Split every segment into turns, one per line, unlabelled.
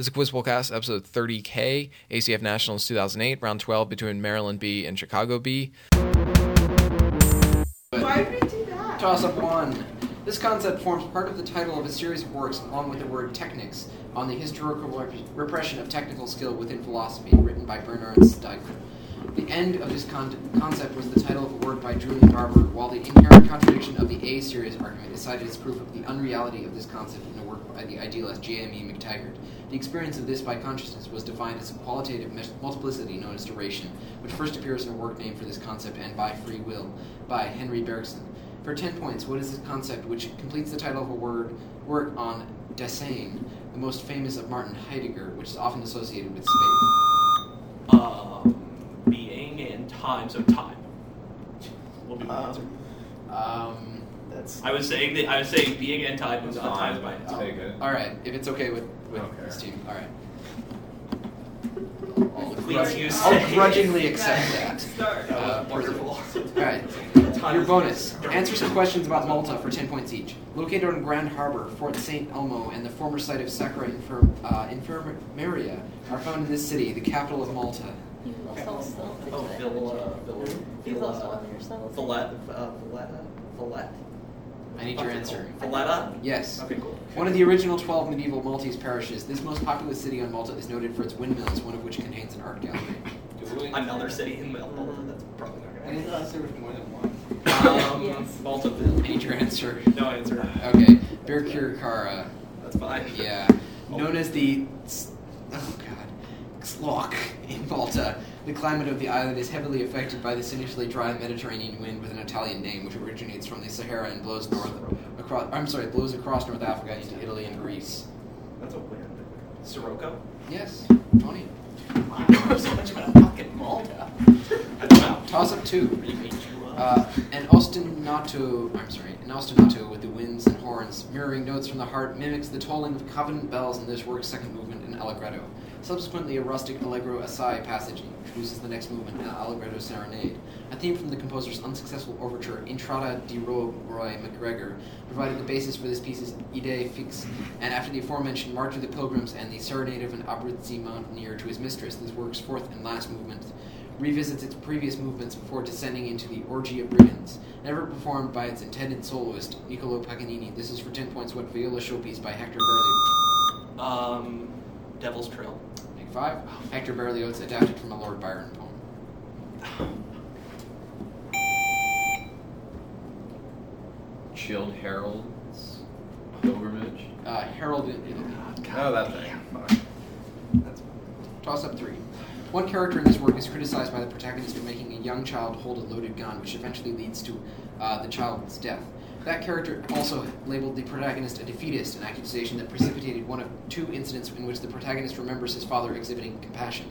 This is Quiz Cast, episode 30K, ACF Nationals 2008, round 12 between Maryland B and Chicago B.
Why did we do that?
Toss up one. This concept forms part of the title of a series of works along with the word technics on the historical rep- repression of technical skill within philosophy, written by Bernard Stiegler. The end of this con- concept was the title of a work by Julian Barbour, while the inherent contradiction of the A series argument is cited as proof of the unreality of this concept in a work by the idealist J.M.E. McTaggart. The experience of this by consciousness was defined as a qualitative multiplicity known as duration, which first appears in a work named for this concept and by free will by Henry Bergson. For 10 points, what is this concept which completes the title of a word work on Dasein, the most famous of Martin Heidegger, which is often associated with space?
Um, times of time. Will be my answer.
Um,
That's
I was saying that I was saying being in time was
That's
not times by answer.
Take it.
all right, if it's okay with, with
Okay.
this team, all right.
Please you
I'll grudgingly accept that.
start.
Uh,
Wonderful.
All right. Your bonus. Answer some questions about Malta for 10 points each. Located on Grand Harbor, Fort St. Elmo, and the former site of Sacra Infirm, uh, Infirmaria are found in this city, the capital of Malta.
You also still
Oh, Villa, Villa,
You've also
Villa,
on yourself.
Villette, uh, Villetta, Villette.
I need your answer.
Villetta.
Yes.
Okay, cool.
One of the original 12 medieval Maltese parishes, this most populous city on Malta is noted for its windmills, one of which contains an art gallery.
Another city in Malta. That's probably not
I
gonna
didn't realize there was more than one.
happen. Um,
Yes.
Maltaville.
I need your answer.
No answer.
Okay. Birkirkara.
That's fine.
Yeah. Known as the. Oh god. Xlok in Malta. The climate of the island is heavily affected by this initially dry Mediterranean wind with an Italian name, which originates from the Sahara and blows north across. I'm sorry, blows across North Africa into Italy and Greece.
That's a weird. Sirocco.
Yes, Tony.
Wow, so much about fucking Malta. Wow.
Toss up two.
Really made you, uh,
Uh, an ostinato, I'm sorry, an ostinato with the winds and horns, mirroring notes from the heart, mimics the tolling of covenant bells in this work's second movement in Allegretto. Subsequently, a rustic allegro assai passage introduces the next movement, an allegretto serenade. A theme from the composer's unsuccessful overture, Intrada di Roy MacGregor, provided the basis for this piece's idée fixe, and after the aforementioned March of the Pilgrims and the Serenade of an Abruzzi mountaineer to his mistress, this work's fourth and last movement revisits its previous movements before descending into the Orgy of Brigands. Never performed by its intended soloist, Niccolo Paganini, this is for 10 points what viola showpiece by Hector Berlioz.
um, Devil's Trail.
Make 5. Hector Berlioz adapted from a Lord Byron poem.
Childe Harold's pilgrimage.
Uh, Harold in Italy.
Oh, that thing. Fuck.
That's Toss up 3. One character in this work is criticized by the protagonist for making a young child hold a loaded gun, which eventually leads to uh, the child's death. That character also labeled the protagonist a defeatist, an accusation that precipitated one of two incidents in which the protagonist remembers his father exhibiting compassion.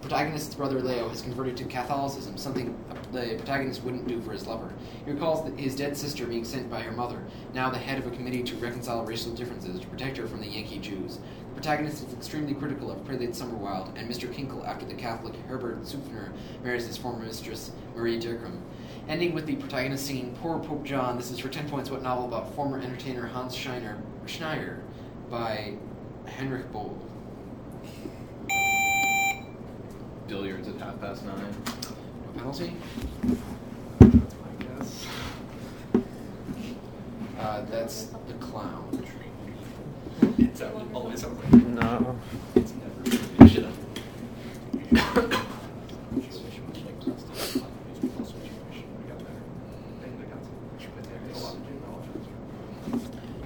The protagonist's brother Leo has converted to Catholicism, something the protagonist wouldn't do for his lover. He recalls his dead sister being sent by her mother, now the head of a committee to reconcile racial differences, to protect her from the Yankee Jews. The protagonist is extremely critical of Prelate Sommerwild and Mr. Kinkel after the Catholic Herbert Züpfner marries his former mistress, Marie Dirkram. Ending with the protagonist singing Poor Pope John, this is for 10 points what novel about former entertainer Hans Scheiner, Schneider by Heinrich Böll.
Billiards at half past nine.
No penalty?
I guess.
Uh, that's The Clown.
Always sounds like
No.
it's never. Should have.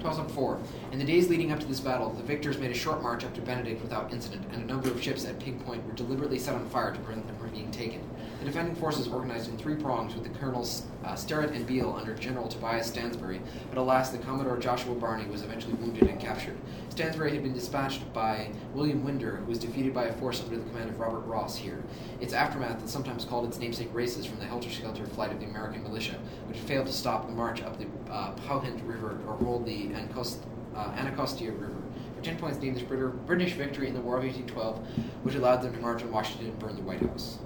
Toss up four. In the days leading up to this battle, the made a short march up to Benedict without incident, and a number of ships at Pig Point were deliberately set on fire to prevent them from being taken. The defending forces organized in three prongs with the colonels uh, Sterrett and Beale under General Tobias Stansbury, but alas, the Commodore Joshua Barney was eventually wounded and captured. Stansbury had been dispatched by William Winder, who was defeated by a force under the command of Robert Ross here. Its aftermath is sometimes called its namesake races from the helter-skelter flight of the American militia, which failed to stop the march up the uh, River or hold the uh, Anacostia River. For 10 points, name this British victory in the War of 1812, which allowed them to march on Washington and burn the White House.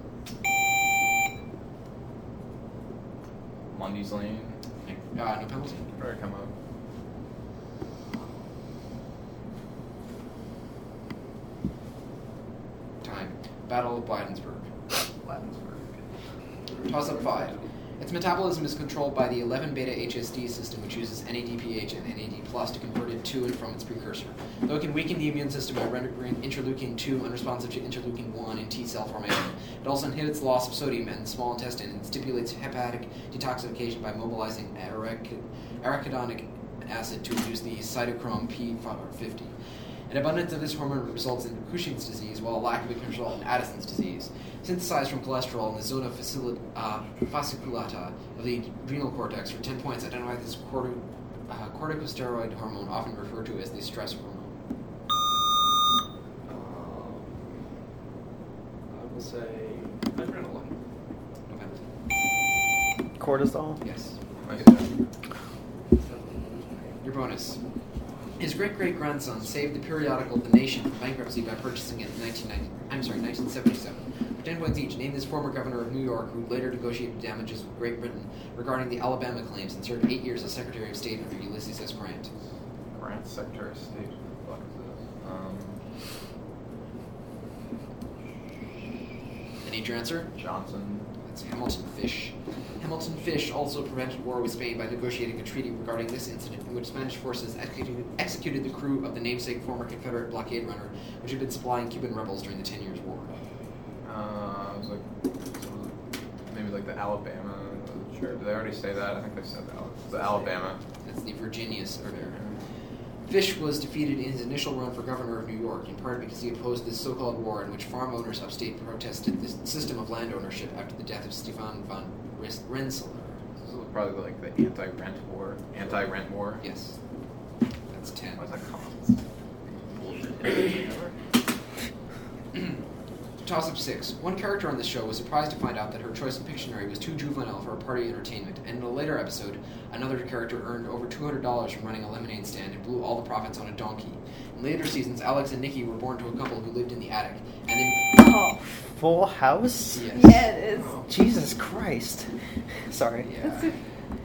Lundy's Lane.
Uh, no penalty.
Better come up. Time.
Battle of Bladensburg.
Lattensburg.
Toss up 5. Its metabolism is controlled by the 11 beta HSD system, which uses NADPH and NAD plus to convert it to and from its precursor. Though it can weaken the immune system by rendering interleukin 2 unresponsive to interleukin 1 and T cell formation, it also inhibits loss of sodium in the small intestine and stimulates hepatic detoxification by mobilizing arachidonic acid to reduce the cytochrome P50. An abundance of this hormone results in Cushing's disease, while a lack of it can result in Addison's disease. Synthesized from cholesterol in the zona facil- uh, fasciculata of the adrenal cortex for 10 points, identify this corti- uh, corticosteroid hormone, often referred to as the stress hormone.
Um, I will say adrenaline.
November.
Cortisol.
Yes.
Nice.
Your bonus. His great great grandson saved the periodical The Nation from bankruptcy by purchasing it in 1990, I'm sorry, 1977. For 10 points each, named this former governor of New York who later negotiated damages with Great Britain regarding the Alabama claims and served eight years as Secretary of State under Ulysses S. Grant.
Grant Secretary of State. What the fuck is this? Um,
I need your answer?
Johnson.
That's Hamilton Fish. Hamilton Fish also prevented war with Spain by negotiating a treaty regarding this incident in which Spanish forces executed, executed the crew of the namesake former Confederate blockade runner, which had been supplying Cuban rebels during the Ten Years' War.
Uh, it was like maybe like the Alabama. Sure. Did they already say that? I think they said that. The Alabama.
That's the Virginius affair. Fish was defeated in his initial run for governor of New York, in part because he opposed this so-called war in which farm owners upstate protested the system of land ownership after the death of Stephen Van Rensselaer.
This is probably like the anti-rent war. Anti-rent war.
Yes, that's ten.
What's that called? Bullshit.
Toss up six. One character on this show was surprised to find out that her choice of Pictionary was too juvenile for a party entertainment, and in a later episode, another character earned over $200 from running a lemonade stand and blew all the profits on a donkey. In later seasons, Alex and Nikki were born to a couple who lived in the attic, and then.
Oh,
Full House.
Yes.
yeah, it is. Oh.
Jesus Christ. Sorry.
Yeah.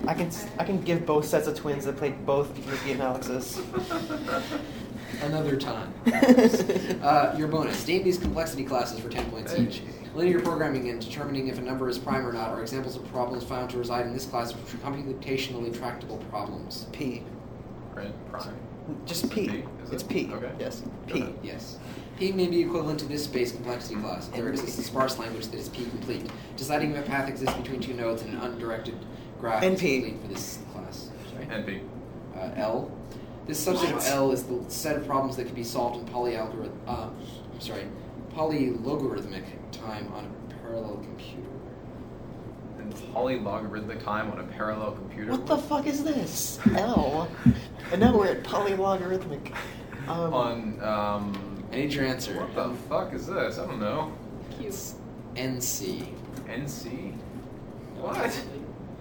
I can I can give both sets of twins that played both Nikki and Alex's.
Another time. Uh, your bonus. Name these complexity classes for 10 points each. Linear programming and determining if a number is prime or not are examples of problems found to reside in this class, which are computationally tractable problems.
P.
Rent prime.
Just P.
P, is
It's
it?
P.
Okay.
Yes. P.
Yes. P may be equivalent to this space complexity class. There exists a sparse language that is P complete. Deciding if a path exists between two nodes in an undirected graph is
NP.
complete for this class. Sorry.
NP.
Uh, L. This subset of L is the set of problems that can be solved in polyalgorithm. Uh, I'm sorry, polylogarithmic time on a parallel computer.
And polylogarithmic time on a parallel computer.
What the fuck is this? L. And now we're at polylogarithmic. Um,
On um.
I need your answer.
What the fuck is this? I don't know.
Cute.
NC.
NC. What?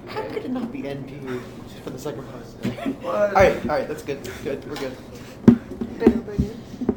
How could it not be NP for the second part? All right, all right, that's good. Good, we're good.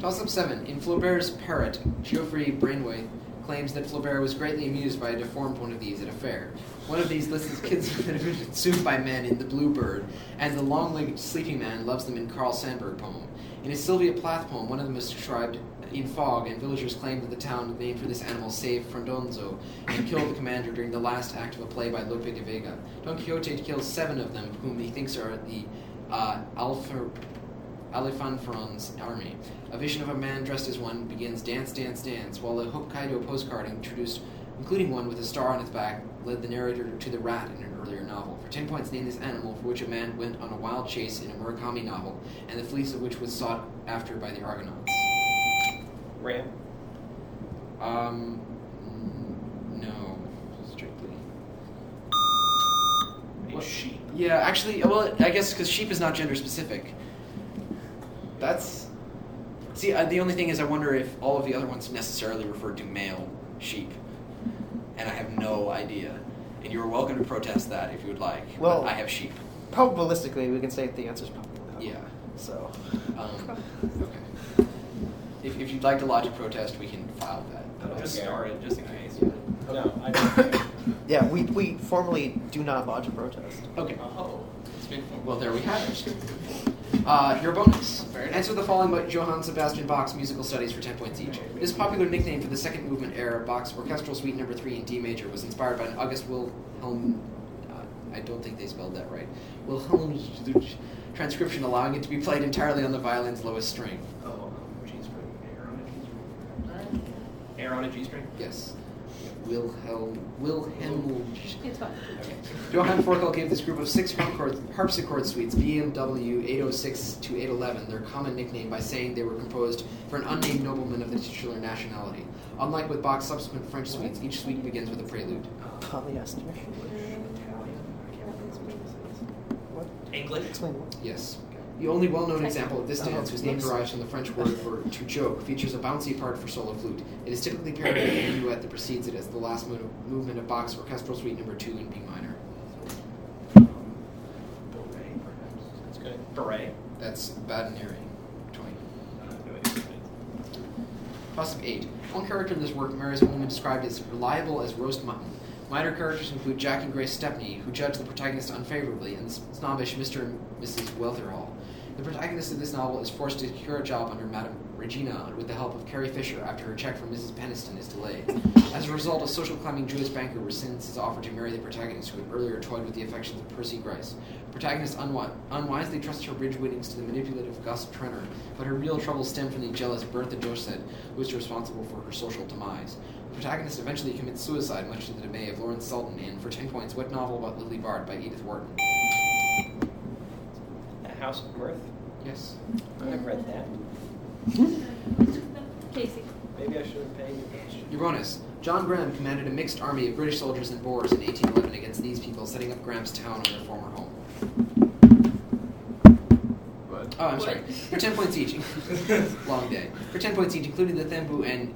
Toss up seven. In Flaubert's Parrot, Geoffrey Braithwaite claims that Flaubert was greatly amused by a deformed one of these at a fair. One of these lists kids that have been consumed by men in The Bluebird, and the long-legged sleeping man loves them in Carl Sandburg poem. In his Sylvia Plath poem, one of them is described in fog, and villagers claim that the town named for this animal saved Frondoso and killed the commander during the last act of a play by Lope de Vega. Don Quixote kills seven of them, whom he thinks are the uh, Alifanfaron's army. A vision of a man dressed as one begins Dance, Dance, Dance, while a Hokkaido postcard introduced, including one with a star on its back, led the narrator to the rat in an earlier novel. For 10 points, name this animal for which a man went on a wild chase in a Murakami novel, and the fleece of which was sought after by the Argonauts.
Ram.
Um, no, strictly.
A sheep.
Yeah, actually, well, I guess because sheep is not gender specific. That's. See, uh, the only thing is, I wonder if all of the other ones necessarily referred to male sheep. And I have no idea. And you're welcome to protest that if you would like.
Well-
but I have sheep.
Probabilistically, we can say the answer's probably no.
Yeah.
So,
Um, okay. If, if you'd like to lodge a protest, we can file that.
I'll just start it just in case.
No, I don't.
yeah, we, we formally do not lodge a protest.
Okay.
Oh.
Well, there we have it. Uh, your bonus. Answer the following by Johann Sebastian Bach's musical studies for 10 points each. This popular nickname for the second movement era, Bach's orchestral suite number 3 in D major, was inspired by an August Wilhelm. Uh, I don't think they spelled that right. Wilhelm transcription allowing it to be played entirely on the violin's lowest string.
Oh, G string. Air on a G string. Air on a G string.
Yes. Wilhelm. Wilhelm.
It's fine.
Okay. Johann Forkel gave this group of six harpsichord, harpsichord suites, BWV 806 to 811, their common nickname by saying they were composed for an unnamed nobleman of the titular nationality. Unlike with Bach's subsequent French suites, each suite begins with a prelude.
Polyester. What?
English.
Explain what?
Yes. The only well-known example of this dance, whose name derives from the French word for to joke, features a bouncy part for solo flute. It is typically paired with a duet that precedes it as the last mo- movement of Bach's orchestral suite number two in B minor.
Beret, perhaps. That's good. Beret.
That's Badinerie. 20.
I have no idea what it is.
Toss of eight. One character in this work marries a woman described as reliable as roast mutton. Minor characters include Jack and Grace Stepney, who judge the protagonist unfavorably, and snobbish Mr. and Mrs. Wetherall. The protagonist of this novel is forced to secure a job under Madame Regina with the help of Carry Fisher after her check from Mrs. Peniston is delayed. As a result, a social climbing Jewish banker rescinds his offer to marry the protagonist, who had earlier toyed with the affections of Percy Gryce. The protagonist unwi- unwisely trusts her bridge winnings to the manipulative Gus Trenor, but her real troubles stem from the jealous Bertha Dorset, who is responsible for her social demise. The protagonist eventually commits suicide, much to the dismay of Lawrence Selden, in For Ten Points, What Novel About Lily Bart by Edith Wharton.
A House of Mirth.
Yes.
I've read that. Hmm?
Casey.
Maybe I should have paid attention.
Your bonus. John Graham commanded a mixed army of British soldiers and Boers in 1811 against these people, setting up Graham's town on their former home.
But
Oh, I'm
What?
sorry. For 10 points each. Long day. For 10 points each, including the Thembu and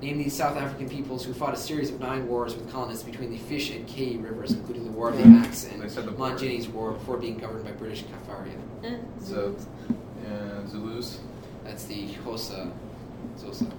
Ngqika, named these South African peoples who fought a series of nine wars with colonists between the Fish and Kei rivers, including the War of the Axe and
They the border.
Mongini's War before being governed by British Kaffraria.
Eh,
So- yeah, Zulus.
That's the Xhosa. Xhosa.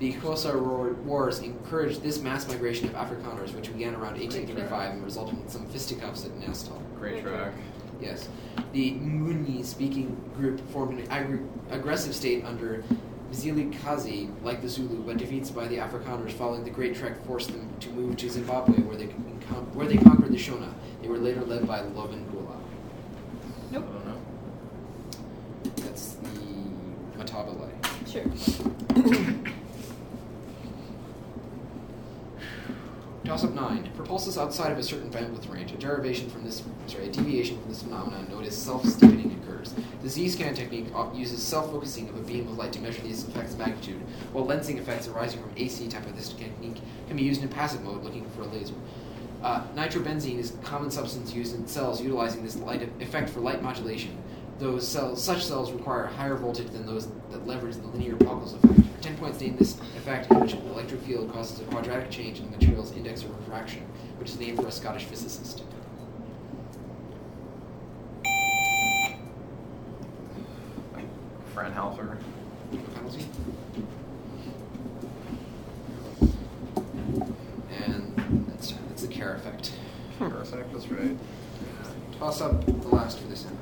The Xhosa Wars encouraged this mass migration of Afrikaners, which began around 1835 and resulted in some fisticuffs at Nassau.
Great Trek.
Yes. The Nguni speaking group formed an ag- aggressive state under Mzilikazi, like the Zulu, but defeats by the Afrikaners following the Great Trek forced them to move to Zimbabwe, where they, where they conquered the Shona. They were later led by Lobengula.
I
Nope.
don't know.
That's the Matabele.
Sure.
Toss up nine. For pulses outside of a certain bandwidth range, a derivation from this, sorry, a deviation from this phenomenon known as self-steepening The Z-scan technique uses self-focusing of a beam of light to measure these effects' magnitude, while lensing effects arising from AC type of this technique can be used in passive mode, locking for a laser. Uh, nitrobenzene is a common substance used in cells utilizing this light effect for light modulation. Those cells, such cells require a higher voltage than those that leverage the linear Pockels effect. For 10 points, name this effect in which an electric field causes a quadratic change in the material's index of refraction, which is named for a Scottish physicist.
Fraunhofer.
Penalty? And that's, that's the Kerr
Parsec, that's right.
Toss up the last for this end.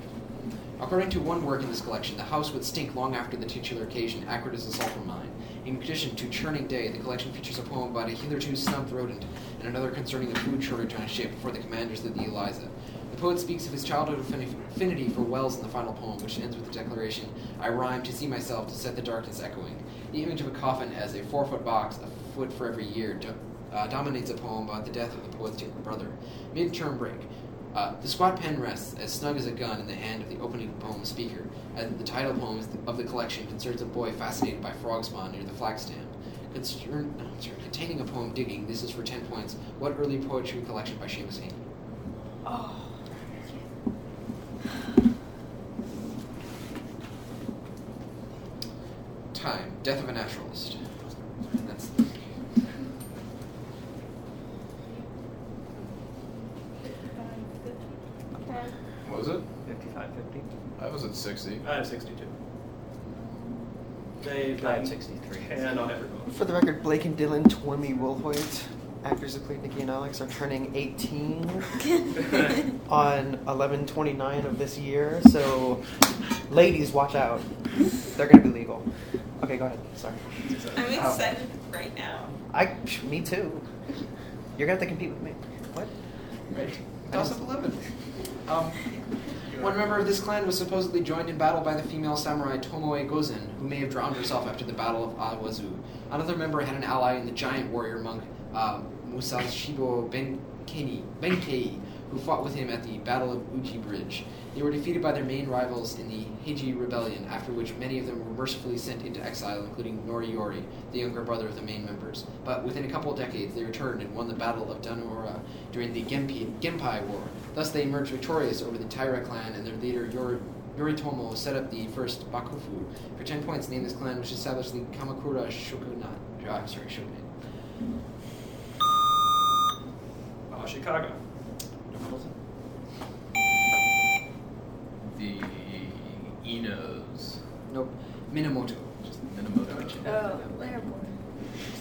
According to one work in this collection, the house would stink long after the titular occasion, acrid as a sulfur mine. In addition to Churning Day, the collection features a poem about a hitherto snubbed rodent and another concerning a food shortage on a ship before the commanders of the Eliza. The poet speaks of his childhood affinity for wells in the final poem, which ends with the declaration, I rhyme to see myself, to set the darkness echoing. The image of a coffin as a four foot box, a foot for every year, uh, dominates a poem about the death of the poet's younger brother. Mid-term break. Uh, the squat pen rests as snug as a gun in the hand of the opening poem speaker, as the title poem of the collection concerns a boy fascinated by frog spawn near the flag stand. Concern, no, sorry, containing a poem digging, this is for 10 points. What early poetry collection by Seamus Heaney?
Oh.
Time. Death of a Naturalist. That's
Okay.
What was it?
55 50.
I 60.
I have 62. They've
I have
done
63.
10 on every vote.
For the record, Blake and Dylan, Tuomy-Wilhoit. actors who played Nikki and Alex are turning 18 on 11/29 of this year. So, ladies, watch out. They're gonna be legal. Okay, go ahead. Sorry.
I'm excited right now.
I, psh, me too. You're gonna have to compete with me. What? Right.
Toss up 11. Um, one member of this clan was supposedly joined in battle by the female samurai Tomoe Gozen, who may have drowned herself after the Battle of Awazu. Another member had an ally in the giant warrior monk uh, Musashibo Benkei, Benkei, who fought with him at the Battle of Uji Bridge. They were defeated by their main rivals in the Heiji Rebellion, after which many of them were mercifully sent into exile, including Noriyori, the younger brother of the main members. But within a couple of decades, they returned and won the Battle of Dan-no-ura during the Genpi, Genpei War. Thus, they emerged victorious over the Taira clan, and their leader Yori, Yoritomo set up the first Bakufu. For 10 points, name this clan, which established the Kamakura Shogunate. Uh, sorry, Shogunate.
Uh, Chicago.
The Enos.
Nope. Minamoto.
Just Minamoto.
Oh, Lairborn.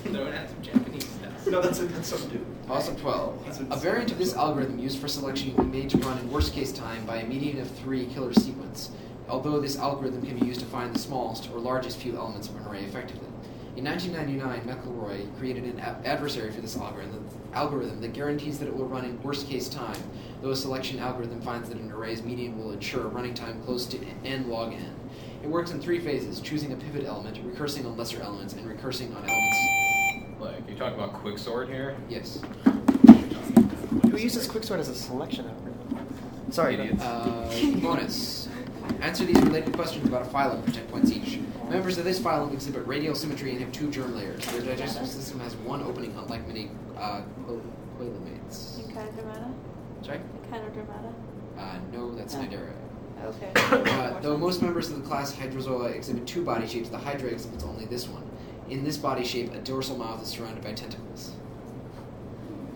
Throwing out some Japanese stuff.
No, that's, that's some dude.
Toss of 12. A variant of this algorithm used for selection can be made to run in worst case time by a median of three killer sequence, although this algorithm can be used to find the smallest or largest few elements of an array effectively. In 1999, McIlroy created an a- adversary for this algorithm, algorithm that guarantees that it will run in worst case time, though a selection algorithm finds that an array's median will ensure a running time close to n log n. It works in three phases choosing a pivot element, recursing on lesser elements, and recursing on elements.
Like, you talking about quicksort here?
Yes.
Who uses quicksort as a selection algorithm? Sorry.
Idiots.
Uh, bonus. Answer these related questions about a phylum for 10 points each. Members of this phylum exhibit radial symmetry and have two germ layers. Their digestive system has one opening, unlike many uh, coil- coelomates.
Echinodermata?
Sorry?
Echinodermata?
Uh, no, that's Cnidaria.
Okay.
Uh, though most members of the class Hydrozoa exhibit two body shapes, the Hydra exhibits only this one. In this body shape, a dorsal mouth is surrounded by tentacles.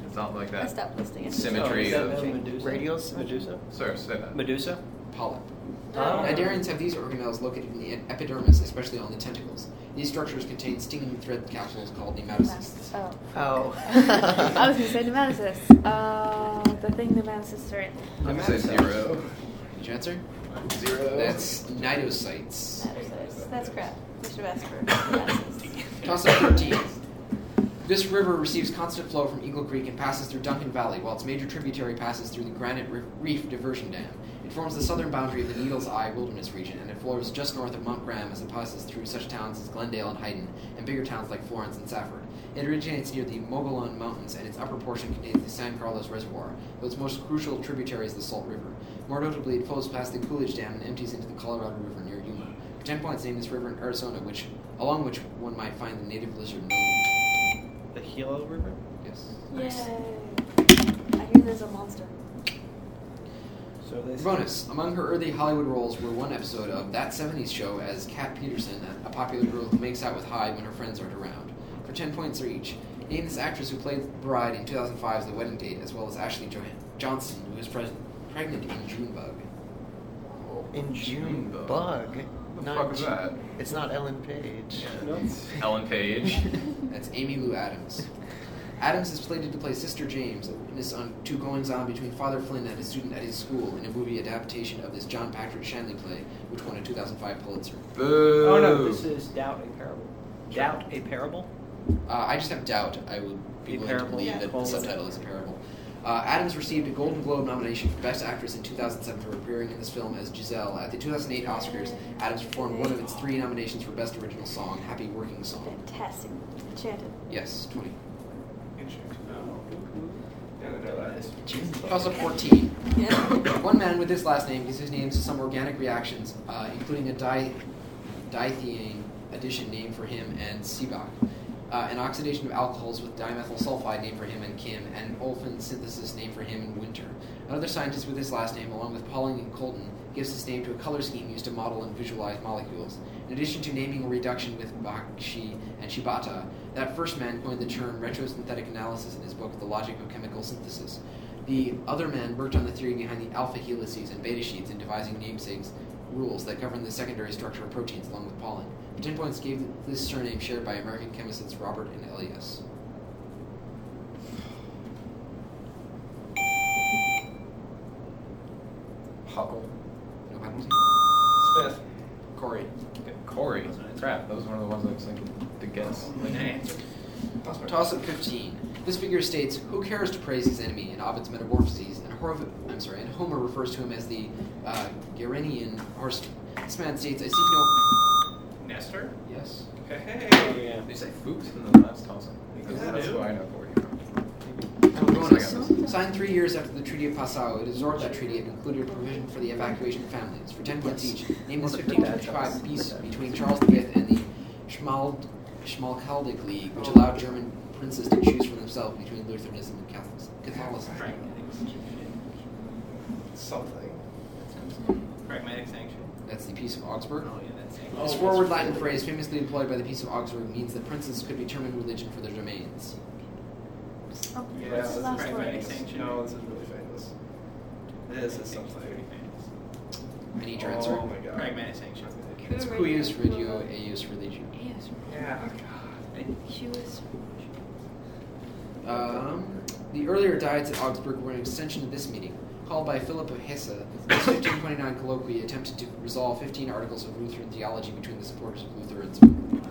It's not like
I
that.
stopped listing it.
Symmetry
Oh,
of-
that Medusa?
Radial?
Medusa?
Sir, say that.
Medusa?
Polyp.
Oh.
Cnidarians have these organelles located in the epidermis, especially on the tentacles. These structures contain stinging thread capsules called nematocysts.
Oh.
Oh.
I was gonna say nematocysts. Uh, the thing nematocysts are in.
I'm gonna say zero.
Did you answer?
Zero.
That's cnidocytes.
Nematocysts. That's crap. We should have asked for nematocysts.
Toss up 13. This river receives constant flow from Eagle Creek and passes through Duncan Valley, while its major tributary passes through the Granite Reef Diversion Dam. It forms the southern boundary of the Needles Eye Wilderness region, and it flows just north of Mount Graham as it passes through such towns as Glendale and Hayden, and bigger towns like Florence and Safford. It originates near the Mogollon Mountains, and its upper portion contains the San Carlos Reservoir, though its most crucial tributary is the Salt River. More notably, it flows past the Coolidge Dam and empties into the Colorado River near Yuma. For 10 points, name this river in Arizona, which, along which one might find the native lizard known.
The Gila River?
Yes.
Yay. I hear there's a monster.
So they
Bonus. Among her early Hollywood roles were one episode of That 70s Show as Kat Peterson, a popular girl who makes out with Hyde when her friends aren't around. For 10 points each, name this actress who played the bride in 2005's The Wedding Date, as well as Ashley jo- Johnson, who is pres- pregnant in Junebug.
In June,
Junebug.
bug.
What the
Not
fuck is
Ju-
that?
It's not Ellen Page.
No.
Ellen Page.
That's Amy Lou Adams. Adams is slated to play Sister James, a witness on to goings on between Father Flynn and a student at his school in a movie adaptation of this John Patrick Shanley play, which won a 2005 Pulitzer.
Boo.
Oh no, this is Doubt a Parable. Doubt a Parable?
Uh, I just have doubt. I would be
A
willing to believe
Yeah.
that the subtitle is a parable. Uh, Adams received a Golden Globe nomination for Best Actress in 2007 for appearing in this film as Giselle. At the 2008 Oscars, Adams performed one of its three nominations for Best Original Song, Happy Working Song.
Fantastic. Enchanted.
Yes, 20. Up 14. One man with this last name gives his name to some organic reactions, uh, including a di- dithiane addition named for him and Seebach, uh, an oxidation of alcohols with dimethyl sulfide named for him and Kim, and an olefin synthesis named for him and Winter. Another scientist with this last name, along with Pauling and Koltun, gives his name to a color scheme used to model and visualize molecules. In addition to naming a reduction with Bakshi and Shibata, that first man coined the term retrosynthetic analysis in his book, The Logic of Chemical Synthesis. The other man worked on the theory behind the alpha helices and beta sheets in devising namesakes rules that govern the secondary structure of proteins along with Pauling. The 10 points gave this surname shared by American chemists Robert and Elias.
Huckle.
No penalty.
Smith.
Corey.
Corey. Crap, those were one of the ones I was thinking to guess.
Like, answer.
Toss up 15. This figure states, "Who cares to praise his enemy?" in Ovid's Metamorphoses, and Horv- I'm sorry, and Homer refers to him as the uh, Gerenian horseman. This man states, "I seek no."
Nestor.
Yes.
Hey.
Did you say Fuchs in the last toss-up? Because
Yeah,
that's
dude.
who I know Corey from.
Bonus. Signed three years after the Treaty of Passau, it absorbed that treaty and included a provision for the evacuation of families. For 10 points each, named this
Well, the
1555 peace between Charles V and the Schmald, Schmalkaldic League, which oh. allowed German princes to choose for themselves between Lutheranism and Catholic- Catholicism.
Something.
Pragmatic sanction.
That's the Peace of Augsburg.
Oh, yeah, that's sanction.
This forward Latin phrase, famously employed by the Peace of Augsburg, means that princes could determine religion for their domains.
Oh,
Yeah,
what's the
that's
last
pragmatic
word?
sanction.
No, this is really famous. This is something.
I need your answer.
Oh my god.
Pragmatic sanction.
It's cuius regio, eius religio.
Yes.
Yeah.
She was.
Um, the earlier diets at Augsburg were an extension of this meeting. Called by Philip of Hesse, this 1529 colloquy attempted to resolve 15 articles of Lutheran theology between the supporters of Lutheranism.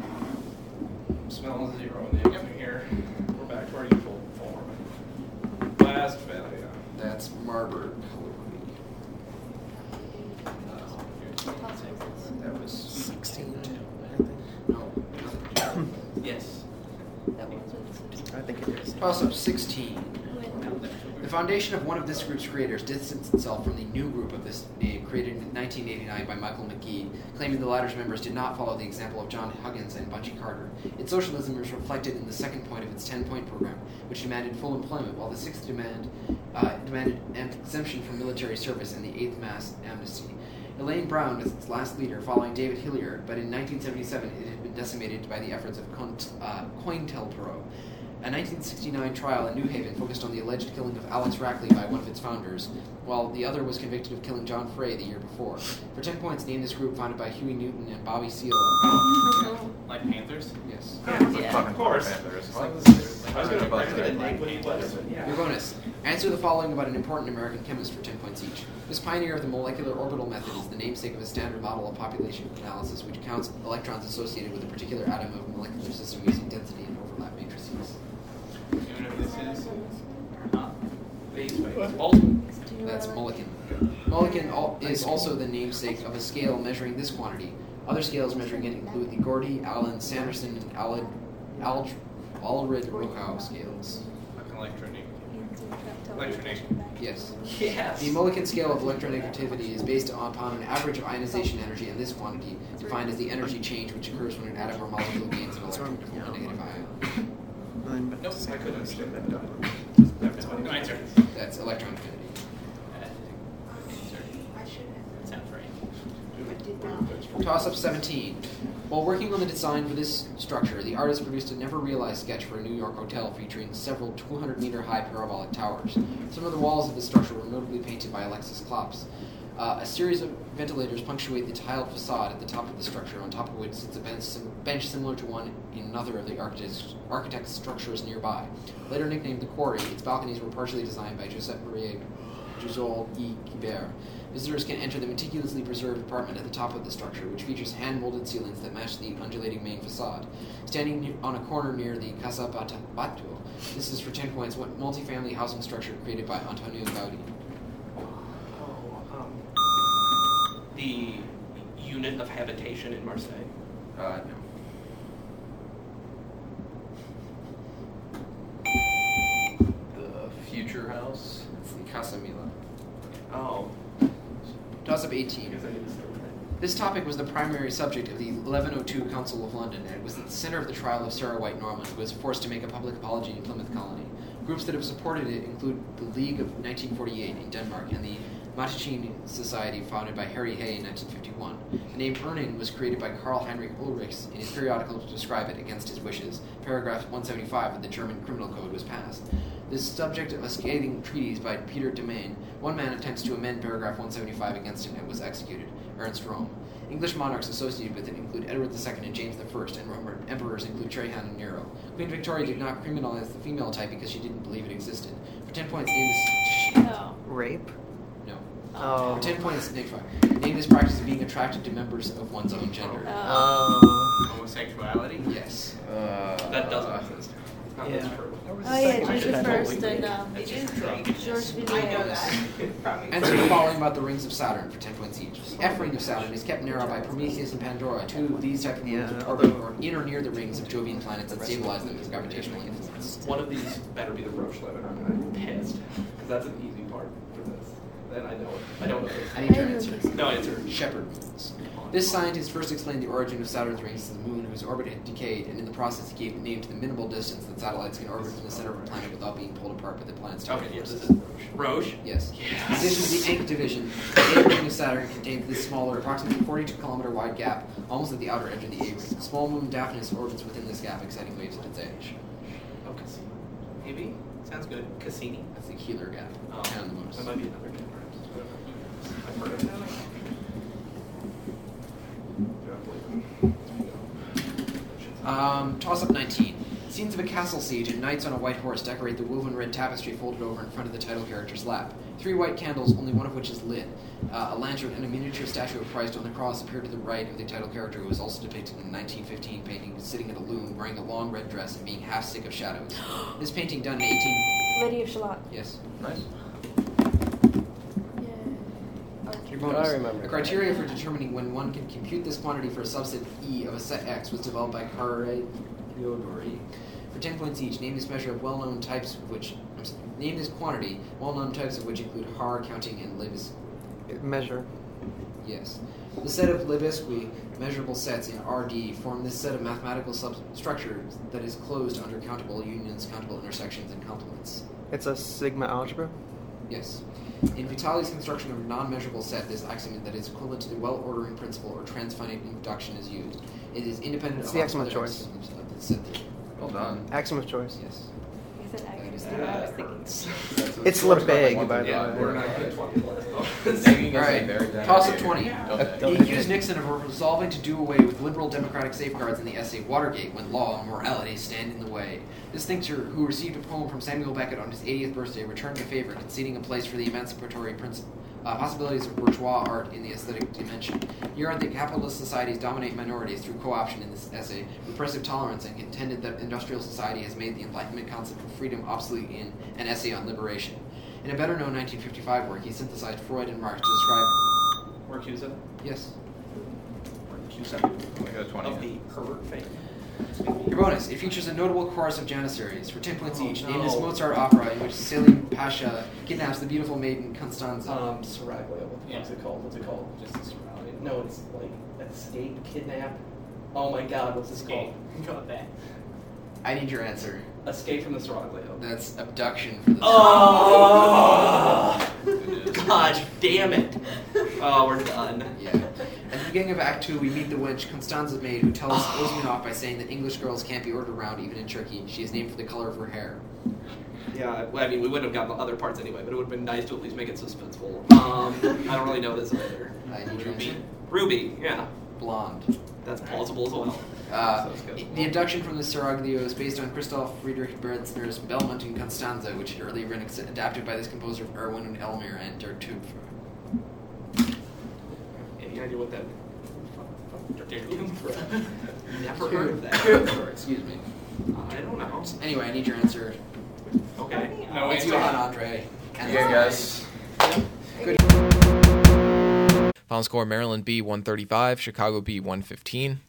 I'm zero in the opening here. We're back to our usual form. Last failure.
That's Marburg colloquy.
Uh, that was
16.
No,
Yes.
That was
I think it is.
toss up 16. The foundation of one of this group's creators distanced itself from the new group of this name, created in 1989 by Michael McGee, claiming the latter's members did not follow the example of John Huggins and Bunchy Carter. Its socialism is reflected in the second point of its 10-point program, which demanded full employment, while the sixth demand uh, demanded an exemption from military service and the eighth mass amnesty. Elaine Brown was its last leader, following David Hilliard, but in 1977 it had been decimated by the efforts of Cont- uh, COINTELPRO. A 1969 trial in New Haven focused on the alleged killing of Alex Rackley by one of its founders, while the other was convicted of killing John Frey the year before. For 10 points, name this group founded by Huey Newton and Bobby Seale.
Like Panthers?
Yes.
Yeah.
Fucking
Of course.
Panthers.
I
Why
was
was
I was gonna, I was name what he was.
Your bonus. Answer the following about an important American chemist for 10 points each. This pioneer of the molecular orbital method is the namesake of a standard model of population analysis which counts electrons associated with a particular atom of a molecular system using density and overlap matrices.
You know what this is? Huh?
Base weight. Ultimate.
That's Mulliken. Mulliken al- is also the namesake of a scale measuring this quantity. Other scales measuring it include the Gordy, Allen, Sanderson, and Alid, Al- Allred Rochow scales.
Like electronic. Electronic.
Yes.
Yes.
The Mulliken scale of electronegativity is based upon an average of ionization energy in this quantity, defined as the energy change which occurs when an atom or molecule gains an electron from a negative ion.
Nope, I couldn't understand that.
No answer.
Electron affinity.
Sounds right.
Toss up 17. While working on the design for this structure, the artist produced a never realized sketch for a New York hotel featuring several 200 meter high parabolic towers. Some of the walls of the structure were notably painted by Alexis Klops. Uh, a series of ventilators punctuate the tiled facade at the top of the structure, on top of which sits a bench, bench similar to one in another of the architect's, architect's structures nearby. Later nicknamed the Quarry, its balconies were partially designed by Joseph Maria Jujol E. Guibert. Visitors can enter the meticulously preserved apartment at the top of the structure, which features hand molded ceilings that match the undulating main facade. Standing on a corner near the Casa Batlló, this is for 10 points what multifamily housing structure created by Antonio Gaudi.
Oh, um, the unit of habitation in Marseille.
Uh, no. The future house.
It's the Casa Mila.
Oh.
Toss up 18.
guess I need to start.
This topic was the primary subject of the 1102 Council of London, and it was at the center of the trial of Sarah White Norman, who was forced to make a public apology in Plymouth Colony. Groups that have supported it include the League of 1948 in Denmark and the Mattachine Society, founded by Harry Hay in 1951. The name Urning was created by Karl Heinrich Ulrichs in his periodical to describe it against his wishes. Paragraph 175 of the German Criminal Code was passed. This subject of a scathing treatise by Peter Damian. One man attempts to amend paragraph 175 against him and was executed. Ernst Röhm. English monarchs associated with it include Edward II and James I, and Roman emperors include Trajan and Nero. Queen Victoria did not criminalize the female type because she didn't believe it existed. For 10 points, name this.
No.
Rape?
No.
Oh.
For 10 points, Nick Name this practice of being attracted to members of one's own gender.
Oh.
Homosexuality?
Yes.
Uh,
That doesn't exist. Not
Yeah.
Oh yeah,
Second
Judy first and um,
It is drunk.
George
I know that. Probably.
Answer the following about the rings of Saturn for 10 points each. The F ring of Saturn is kept narrow by Prometheus and Pandora. Two of these type of moons
Yeah,
are or in or near the rings of Jovian planets that stabilize them as gravitational influence.
One of these better be the Roche limit, I'm pissed. Because that's an easy part for this. Then I know it. I don't know
I need your
I know
answer.
No answer.
Shepherd moons. This scientist first explained the origin of Saturn's rings to the moon, whose orbit had decayed, and in the process he gave a name to the minimal distance that satellites can orbit from the center of a planet without being pulled apart by the planet's
Okay,
tidal
yes, this is Roche. Roche?
Yes.
Yes.
In addition to the Encke division, the A ring of Saturn contains this smaller, approximately 42 kilometer wide gap, almost at the outer edge of the A ring. The small moon Daphnis orbits within this gap, exciting waves at its edge.
Oh, Cassini. Maybe? Sounds good. Cassini?
That's the Keeler gap.
Oh,
And the moon.
that might be another gap, perhaps. I've heard of that.
Um, toss up 19. Scenes of a castle siege and knights on a white horse decorate the woven red tapestry folded over in front of the title character's lap. Three white candles, only one of which is lit. Uh, a lantern and a miniature statue of Christ on the cross appear to the right of the title character, who is also depicted in a 1915 painting sitting at a loom wearing a long red dress and being half sick of shadows. This painting done in 18.
Lady of Shalott.
Yes.
Nice.
Yeah.
Your bonus.
I remember.
The criteria for determining when one can compute this quantity for a subset E of a set X was developed by Carre. For 10 points each, name this measure of well-known types of which... I'm sorry, name this quantity, well-known types of which include Haar, counting, and Lebesgue.
Measure.
Yes. The set of Lebesgue measurable sets in RD form this set of mathematical substructures that is closed under countable unions, countable intersections, and complements.
It's a sigma algebra.
Yes. In Vitali's construction of a non-measurable set, this axiom that is equivalent to the well-ordering principle or transfinite induction is used. It is independent
It's
of
the axiom of choice.
axioms of the set theory.
Well done.
Axiom of choice.
Yes.
Is it
That is
I was thinking.
It's
Score's got
Lebesgue,
one
by the
five.
way.
We're not going 20 plus.
Taking
All
is
right.
very down.
Toss up 20.
Okay.
He accused Nixon of resolving to do away with liberal democratic safeguards in the essay Watergate when law and morality stand in the way. This thinker, who received a poem from Samuel Beckett on his 80th birthday, returned the favor, conceding a place for the emancipatory principle. Uh, possibilities of bourgeois art in the aesthetic dimension. Here are the capitalist societies dominate minorities through co-option in this essay, repressive tolerance, and contended that industrial society has made the Enlightenment concept of freedom obsolete in an essay on liberation. In a better known 1955 work, he synthesized Freud and Marx to describe.
We're accused
Yes.
We're accused of
a 20.
of the pervert thing.
Your bonus. It features a notable chorus of Janissaries for 10 points
Oh,
each. Name this
no.
Mozart opera in which Selim Pasha kidnaps the beautiful maiden Constanza.
Um, Seraglio. What's it called? What's it called? Just a Seraglio. No, it's like escape, kidnap. Oh my god, what's this called?
Got that.
I need your answer.
Escape from the Seraglio.
That's abduction for the.
Oh! Gosh damn it. Oh, we're done.
Yeah. Beginning of Act Two, we meet the witch Constanza's maid, who tells Osman off by saying that English girls can't be ordered around even in Turkey. She is named for the color of her hair.
Yeah, well, I mean, we wouldn't have gotten the other parts anyway, but it would have been nice to at least make it suspenseful. Um, I don't really know this either.
I need
Ruby. Ruby, yeah.
Blonde.
That's plausible as well.
Uh,
good.
the abduction from the Seraglio is based on Christoph Friedrich Bretzner's Belmont and Constanza, which had earlier been adapted by this composer of Erwin and Elmir and Der Tube.
Any idea what that? Never heard of that.
Excuse me.
I don't know.
Anyway, I need your answer.
Okay.
No,
It's
wait,
Johann André. And
Yeah, guys.
Final score Maryland B 135, Chicago B 115.